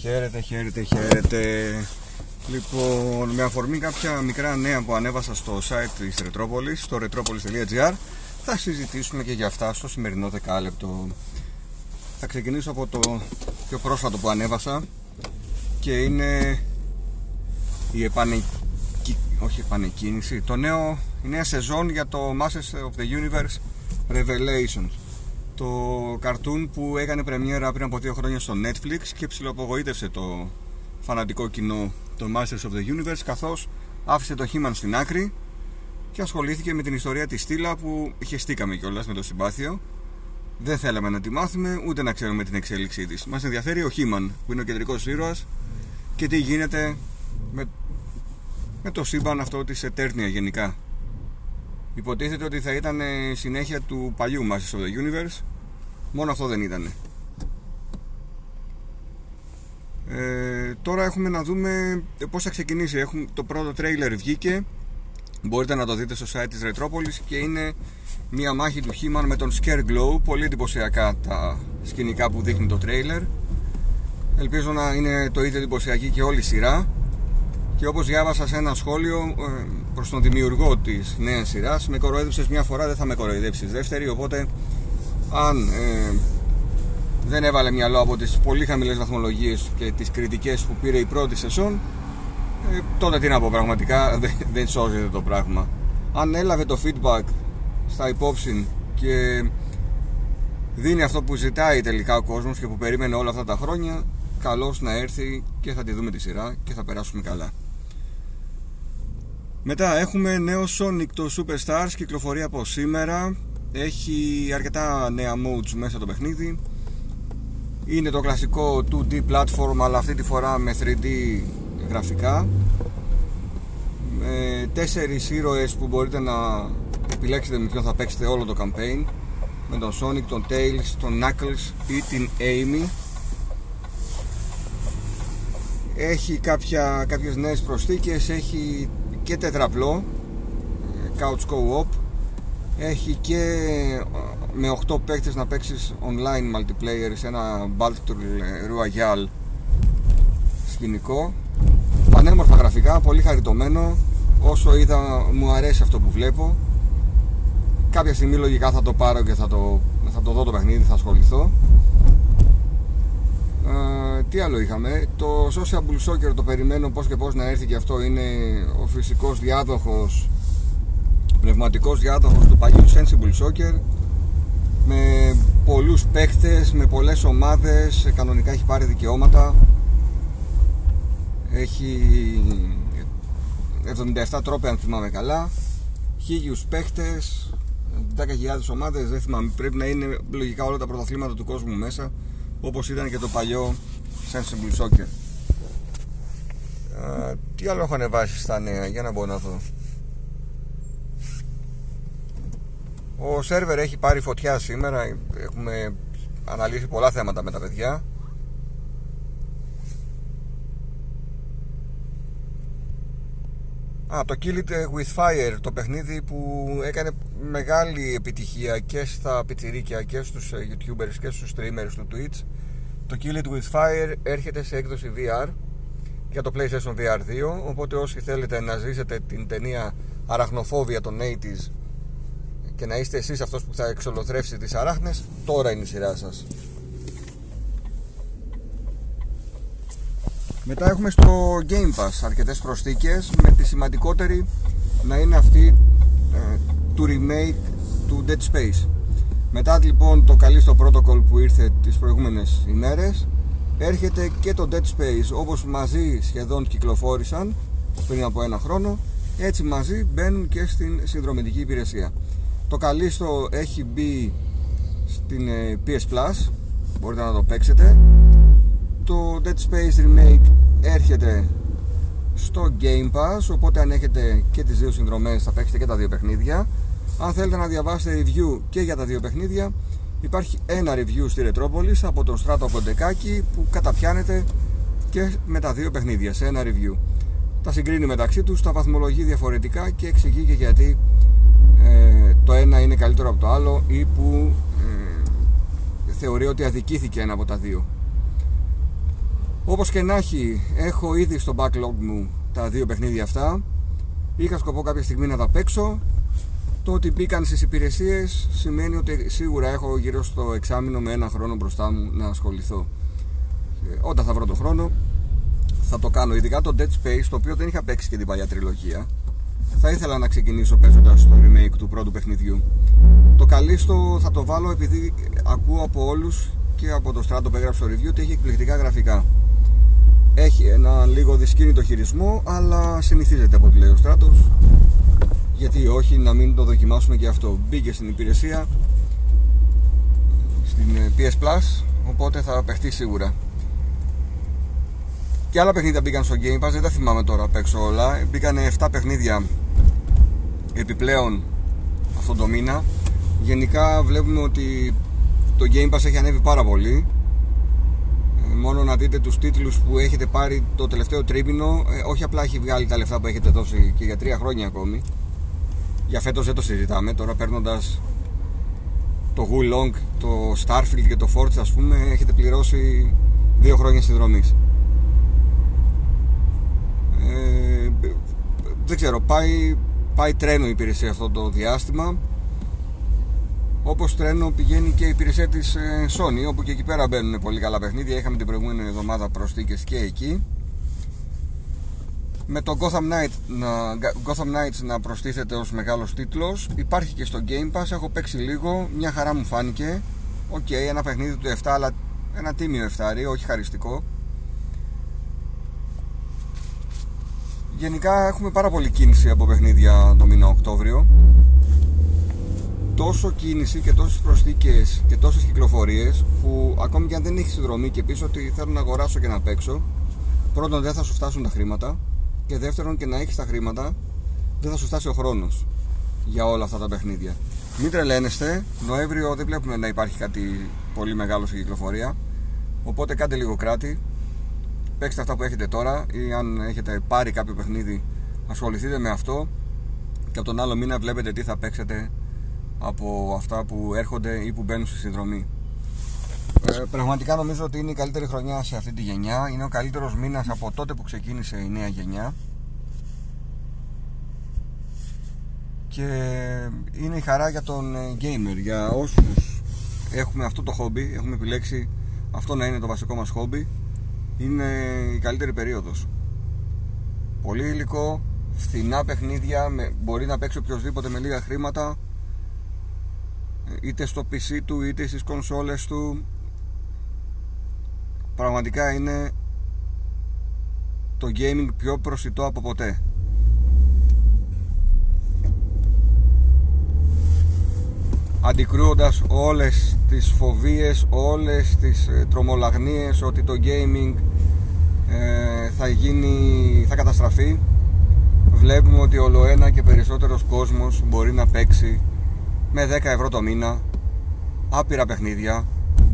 Χαίρετε, χαίρετε, χαίρετε. Λοιπόν, με αφορμή κάποια μικρά νέα που ανέβασα στο site της Ρετρόπολης, στο retropolis.gr, θα συζητήσουμε και για αυτά στο σημερινό δεκάλεπτο. Θα ξεκινήσω από το πιο πρόσφατο που ανέβασα και είναι η επανε... όχι επανεκκίνηση, το νέο, η νέα σεζόν για το Masters of the Universe Revelations το καρτούν που έκανε πρεμιέρα πριν από δύο χρόνια στο Netflix και ψηλοαπογοήτευσε το φανατικό κοινό το Masters of the Universe καθώς άφησε το He-Man στην άκρη και ασχολήθηκε με την ιστορία της Στήλα που χεστήκαμε κιόλας με το συμπάθειο. Δεν θέλαμε να τη μάθουμε ούτε να ξέρουμε την εξέλιξή της. Μας ενδιαφέρει ο He-Man που είναι ο κεντρικός ήρωας και τι γίνεται με, με το σύμπαν αυτό της Eternia γενικά. Υποτίθεται ότι θα ήταν συνέχεια του παλιού Masters of the Universe Μόνο αυτό δεν ήταν ε, Τώρα έχουμε να δούμε πώς θα ξεκινήσει. Έχουμε, Το πρώτο τρέιλερ βγήκε. Μπορείτε να το δείτε στο site της Retropolis Και είναι μια μάχη του He-Man με τον Glow. Πολύ εντυπωσιακά τα σκηνικά που δείχνει το τρέιλερ. Ελπίζω να είναι το ίδιο εντυπωσιακή και όλη η σειρά. Και όπως διάβασα σε ένα σχόλιο ε, προς τον δημιουργό της νέας σειράς με κοροϊδεύσες μια φορά δεν θα με κοροϊδέψεις δεύτερη οπότε αν ε, δεν έβαλε μυαλό από τις πολύ χαμηλές βαθμολογίες και τις κριτικές που πήρε η πρώτη σεσόν ε, τότε τι να πω πραγματικά δεν, δεν σώζεται το πράγμα. Αν έλαβε το feedback στα υπόψη και δίνει αυτό που ζητάει τελικά ο κόσμος και που περίμενε όλα αυτά τα χρόνια καλώς να έρθει και θα τη δούμε τη σειρά και θα περάσουμε καλά. Μετά έχουμε νέο Sonic το Superstars κυκλοφορεί από σήμερα έχει αρκετά νέα modes μέσα το παιχνίδι. Είναι το κλασικό 2D platform αλλά αυτή τη φορά με 3D γραφικά. Με τέσσερις ήρωες που μπορείτε να επιλέξετε με ποιον θα παίξετε όλο το campaign. Με τον Sonic, τον Tails, τον Knuckles ή την Amy. Έχει κάποια, κάποιες νέες προσθήκες έχει και τετραπλό couch co-op έχει και με 8 παίκτες να παίξεις online multiplayer σε ένα Battle Royale σκηνικό. Πανέμορφα γραφικά, πολύ χαριτωμένο. Όσο είδα μου αρέσει αυτό που βλέπω. Κάποια στιγμή λογικά θα το πάρω και θα το, θα το δω το παιχνίδι, θα ασχοληθώ. Τι άλλο είχαμε; Το Sociable Soccer το περιμένω πως και πως να έρθει και αυτό. Είναι ο φυσικός διάδοχος πνευματικός διάδοχος του παλιού Sensible Soccer. Με πολλούς παίκτες, με πολλές ομάδες κανονικά έχει πάρει δικαιώματα. Έχει 77 τρόπια αν θυμάμαι καλά. Χίλιους παίκτες 10.000 ομάδες δεν θυμάμαι πρέπει να είναι λογικά όλα τα πρωταθλήματα του κόσμου μέσα όπως ήταν και το παλιό Sensible Soccer. Τι άλλο έχω ανεβάσει στα νέα για να μπορώ να δω ο σερβερ έχει πάρει φωτιά σήμερα. Έχουμε αναλύσει πολλά θέματα με τα παιδιά. Α, το Kill It With Fire, το παιχνίδι που έκανε μεγάλη επιτυχία και στα πιτσιρίκια και στους ε, youtubers και στους streamers του Twitch. Το Kill It With Fire έρχεται σε έκδοση VR για το PlayStation VR 2 οπότε όσοι θέλετε να ζήσετε την ταινία Αραχνοφόβια των 80s και να είστε εσείς αυτός που θα εξολοθρεύσει τις αράχνες τώρα είναι η σειρά σας. Μετά έχουμε στο Game Pass αρκετές προσθήκες με τη σημαντικότερη να είναι αυτή ε, του remake του Dead Space. Μετά λοιπόν το καλύστο protocol που ήρθε τις προηγούμενες ημέρες έρχεται και το Dead Space όπως μαζί σχεδόν κυκλοφόρησαν πριν από ένα χρόνο έτσι μαζί μπαίνουν και στην συνδρομητική υπηρεσία το καλύστο έχει μπει στην ε, PS Plus. Μπορείτε να το παίξετε. Το Dead Space Remake έρχεται στο Game Pass οπότε αν έχετε και τις δύο συνδρομές θα παίξετε και τα δύο παιχνίδια. Αν θέλετε να διαβάσετε review και για τα δύο παιχνίδια υπάρχει ένα review στη Ρετρόπολης από τον Στράτο Κοντεκάκη που καταπιάνεται και με τα δύο παιχνίδια σε ένα review. Τα συγκρίνει μεταξύ τους, τα βαθμολογεί διαφορετικά και εξηγεί και γιατί ε, το ένα είναι καλύτερο από το άλλο ή που ε, θεωρεί ότι αδικήθηκε ένα από τα δύο Όπως και να έχει, έχω ήδη στο backlog μου τα δύο παιχνίδια αυτά. Είχα σκοπό κάποια στιγμή να τα παίξω. Το ότι μπήκαν στις υπηρεσίες σημαίνει ότι σίγουρα έχω γύρω στο εξάμεινο με ένα χρόνο μπροστά μου να ασχοληθώ. όταν θα βρω τον χρόνο θα το κάνω. Ειδικά το Dead Space, το οποίο δεν είχα παίξει και την παλιά τριλογία. Θα ήθελα να ξεκινήσω παίζοντας το remake του πρώτου παιχνιδιού. Το καλύστο θα το βάλω επειδή ακούω από όλους και από το στράτο που έγραψε το review ότι έχει εκπληκτικά γραφικά. Έχει ένα λίγο δυσκίνητο χειρισμό, αλλά συνηθίζεται από ό,τι λέει ο στράτος. Γιατί όχι, να μην το δοκιμάσουμε και αυτό. Μπήκε στην υπηρεσία στην PS Plus, οπότε θα παιχτεί σίγουρα. Και άλλα παιχνίδια μπήκαν στο Game Pass, δεν τα θυμάμαι τώρα απ' έξω όλα. Μπήκαν 7 παιχνίδια επιπλέον αυτόν τον μήνα. Γενικά βλέπουμε ότι το Game Pass έχει ανέβει πάρα πολύ. Ε, μόνο να δείτε τους τίτλους που έχετε πάρει το τελευταίο τρίμηνο ε, Όχι απλά έχει βγάλει τα λεφτά που έχετε δώσει και για τρία χρόνια ακόμη Για φέτος δεν το συζητάμε Τώρα παίρνοντας το Long, το Starfield και το Forza ας πούμε Έχετε πληρώσει δύο χρόνια συνδρομής ε, δεν ξέρω, πάει, πάει τρένο η υπηρεσία αυτό το διάστημα. Όπως τρένο πηγαίνει και η υπηρεσία της ε, Sony όπου και εκεί πέρα μπαίνουν πολύ καλά παιχνίδια. Είχαμε την προηγούμενη εβδομάδα προσθήκες και εκεί. Με το Gotham, Knight, να, Gotham Knights να προστίθεται ως μεγάλος τίτλος. Υπάρχει και στο Game Pass, έχω παίξει λίγο μια χαρά μου φάνηκε. Ok, okay, ένα παιχνίδι του 7 αλλά ένα τίμιο 7 όχι χαριστικό Γενικά έχουμε πάρα πολύ κίνηση από παιχνίδια το μήνα Οκτώβριο. Τόσο κίνηση και τόσες προσθήκες και τόσες κυκλοφορίες που ακόμη και αν δεν έχεις συνδρομή και πίσω ότι θέλω να αγοράσω και να παίξω πρώτον δεν θα σου φτάσουν τα χρήματα και δεύτερον και να έχεις τα χρήματα δεν θα σου φτάσει ο χρόνος για όλα αυτά τα παιχνίδια. Μην τρελαίνεστε, Νοέμβριο δεν βλέπουμε να υπάρχει κάτι πολύ μεγάλο σε κυκλοφορία οπότε κάντε λίγο κράτη παίξτε αυτά που έχετε τώρα ή αν έχετε πάρει κάποιο παιχνίδι ασχοληθείτε με αυτό και από τον άλλο μήνα βλέπετε τι θα παίξετε από αυτά που έρχονται ή που μπαίνουν στη συνδρομή. Ε, πραγματικά νομίζω ότι είναι η καλύτερη χρονιά σε αυτή τη γενιά. Είναι ο καλύτερος μήνας από τότε που ξεκίνησε η νέα γενιά. Και είναι η χαρά για τον ε, gamer για όσους έχουμε αυτό το χόμπι έχουμε επιλέξει αυτό να είναι το βασικό μας χόμπι είναι η καλύτερη περίοδος. Πολύ υλικό φθηνά παιχνίδια με, μπορεί να παίξει οποιοδήποτε με λίγα χρήματα είτε στο PC του είτε στις κονσόλες του. Πραγματικά είναι το gaming πιο προσιτό από ποτέ αντικρούοντας όλες τις φοβίες, όλες τις ε, τρομολαγνίες ότι το gaming ε, θα γίνει, θα καταστραφεί βλέπουμε ότι ολοένα και περισσότερος κόσμος μπορεί να παίξει με 10 ευρώ το μήνα άπειρα παιχνίδια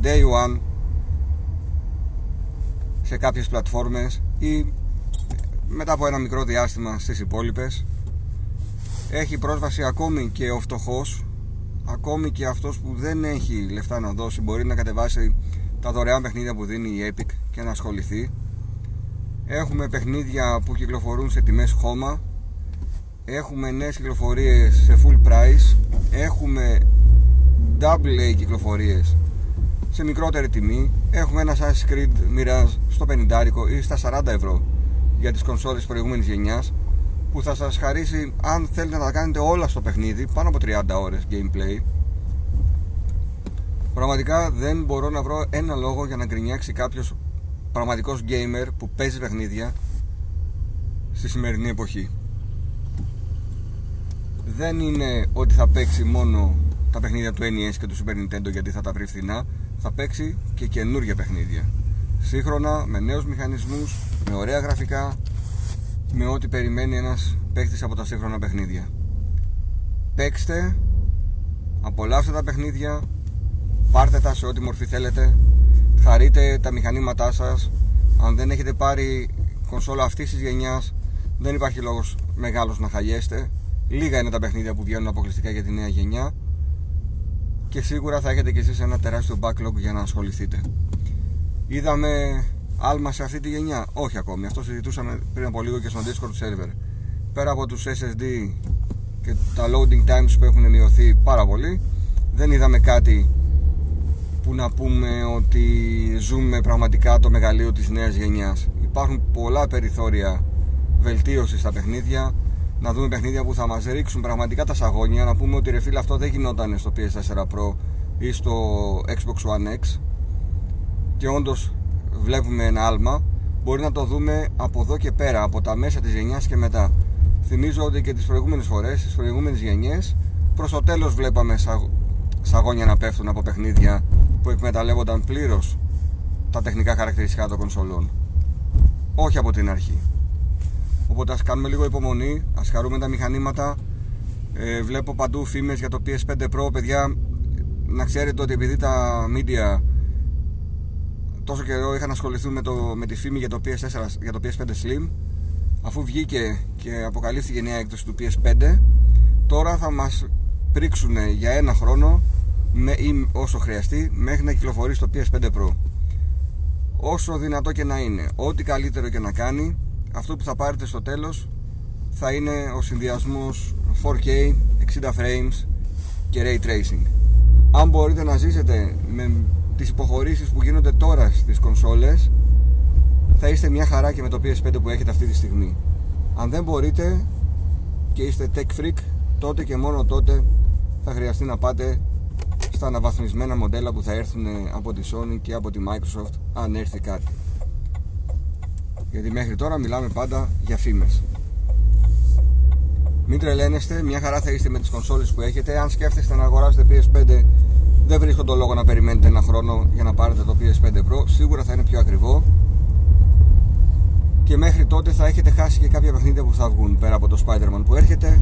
day one σε κάποιες πλατφόρμες ή μετά από ένα μικρό διάστημα στις υπόλοιπες. Έχει πρόσβαση ακόμη και ο φτωχός ακόμη και αυτός που δεν έχει λεφτά να δώσει μπορεί να κατεβάσει τα δωρεάν παιχνίδια που δίνει η Epic και να ασχοληθεί. Έχουμε παιχνίδια που κυκλοφορούν σε τιμές χώμα. Έχουμε νέες κυκλοφορίες σε full price. Έχουμε double A κυκλοφορίες σε μικρότερη τιμή. Έχουμε ένα Assassin's Creed Mirage στο 50 ή στα 40 ευρώ για τις κονσόλες προηγούμενης γενιάς που θα σας χαρίσει αν θέλετε να τα κάνετε όλα στο παιχνίδι πάνω από 30 ώρες gameplay. Πραγματικά δεν μπορώ να βρω ένα λόγο για να γκρινιάξει κάποιος πραγματικός gamer που παίζει παιχνίδια στη σημερινή εποχή. Δεν είναι ότι θα παίξει μόνο τα παιχνίδια του NES και του Super Nintendo γιατί θα τα βρει φθηνά. Θα παίξει και καινούργια παιχνίδια. Σύγχρονα με νέους μηχανισμούς με ωραία γραφικά με ό,τι περιμένει ένας παίχτης από τα σύγχρονα παιχνίδια. Παίξτε απολαύστε τα παιχνίδια πάρτε τα σε ό,τι μορφή θέλετε χαρείτε τα μηχανήματά σας. Αν δεν έχετε πάρει κονσόλα αυτής της γενιάς δεν υπάρχει λόγος μεγάλος να χαλιέστε. Λίγα είναι τα παιχνίδια που βγαίνουν αποκλειστικά για τη νέα γενιά και σίγουρα θα έχετε κι εσείς ένα τεράστιο backlog για να ασχοληθείτε. Είδαμε άλμα σε αυτή τη γενιά. Όχι ακόμη. Αυτό συζητούσαμε πριν από λίγο και στο Discord server. Πέρα από τους SSD και τα loading times που έχουν μειωθεί πάρα πολύ, δεν είδαμε κάτι που να πούμε ότι ζούμε πραγματικά το μεγαλείο της νέας γενιάς. Υπάρχουν πολλά περιθώρια βελτίωσης στα παιχνίδια, να δούμε παιχνίδια που θα μας ρίξουν πραγματικά τα σαγόνια, να πούμε ότι ρε φίλε αυτό δεν γινόταν στο PS4 Pro ή στο Xbox One X και όντως βλέπουμε ένα άλμα μπορεί να το δούμε από εδώ και πέρα από τα μέσα της γενιάς και μετά. Θυμίζω ότι και τις προηγούμενες φορές τις προηγούμενες γενιές προς το τέλος βλέπαμε σαγόνια να πέφτουν από παιχνίδια που εκμεταλλεύονταν πλήρως τα τεχνικά χαρακτηριστικά των κονσολών. Όχι από την αρχή. Οπότε ας κάνουμε λίγο υπομονή ας χαρούμε τα μηχανήματα. Ε, βλέπω παντού φήμες για το PS5 Pro παιδιά. Να ξέρετε ότι επειδή τα media τόσο καιρό είχαν ασχοληθεί με, το, με τη φήμη για το, PS4, για το PS5 Slim. Αφού βγήκε και αποκαλύφθηκε η νέα έκδοση του PS5 τώρα θα μας πρίξουν για ένα χρόνο με, ή όσο χρειαστεί μέχρι να κυκλοφορήσει το PS5 Pro. Όσο δυνατό και να είναι ό,τι καλύτερο και να κάνει αυτό που θα πάρετε στο τέλος θα είναι ο συνδυασμός 4K 60 frames και Ray Tracing. Αν μπορείτε να ζήσετε με τις υποχωρήσεις που γίνονται τώρα στις κονσόλες θα είστε μια χαρά και με το PS5 που έχετε αυτή τη στιγμή. Αν δεν μπορείτε και είστε tech freak τότε και μόνο τότε θα χρειαστεί να πάτε στα αναβαθμισμένα μοντέλα που θα έρθουν από τη Sony και από τη Microsoft αν έρθει κάτι. Γιατί μέχρι τώρα μιλάμε πάντα για φήμες. Μην τρελαίνεστε, μια χαρά θα είστε με τις κονσόλες που έχετε. Αν σκέφτεστε να αγοράσετε PS5 δεν βρίσκω τον λόγο να περιμένετε ένα χρόνο για να πάρετε το PS5 Pro σίγουρα θα είναι πιο ακριβό και μέχρι τότε θα έχετε χάσει και κάποια παιχνίδια που θα βγουν πέρα από το Spider-Man που έρχεται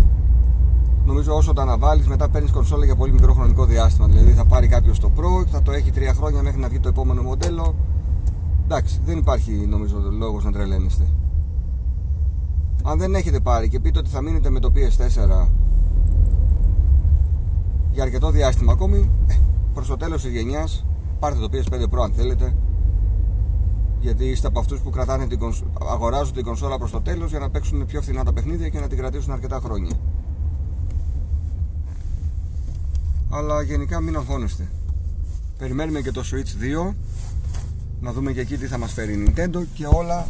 νομίζω όσο τα αναβάλεις, μετά παίρνεις κονσόλα για πολύ μικρό χρονικό διάστημα. Δηλαδή θα πάρει κάποιος το Pro, θα το έχει τρία χρόνια μέχρι να βγει το επόμενο μοντέλο. Εντάξει, δεν υπάρχει νομίζω λόγος να τρελαίνεστε. Αν δεν έχετε πάρει και πείτε ότι θα μείνετε με το PS4 για αρκετό διάστημα ακόμη, ε, προς το τέλος της γενιάς πάρτε το PS5 Pro αν θέλετε γιατί είστε από αυτούς που κρατάνε την κονσ... αγοράζουν την κονσόλα προς το τέλος για να παίξουν πιο φθηνά τα παιχνίδια και να την κρατήσουν αρκετά χρόνια. Αλλά γενικά μην αγχώνεστε. Περιμένουμε και το Switch 2 να δούμε και εκεί τι θα μας φέρει η Nintendo και όλα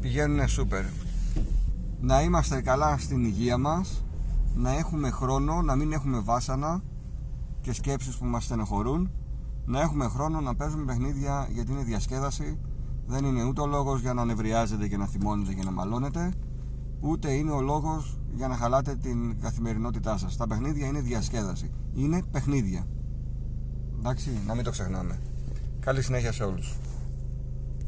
πηγαίνουν super. Να είμαστε καλά στην υγεία μας να έχουμε χρόνο, να μην έχουμε βάσανα και σκέψεις που μας στενοχωρούν να έχουμε χρόνο να παίζουμε παιχνίδια γιατί είναι διασκέδαση δεν είναι ούτε ο λόγος για να νευριάζετε και να θυμώνετε και να μαλώνετε ούτε είναι ο λόγος για να χαλάτε την καθημερινότητά σας. Τα παιχνίδια είναι διασκέδαση. Είναι παιχνίδια. Εντάξει, να μην το ξεχνάμε. Καλή συνέχεια σε όλους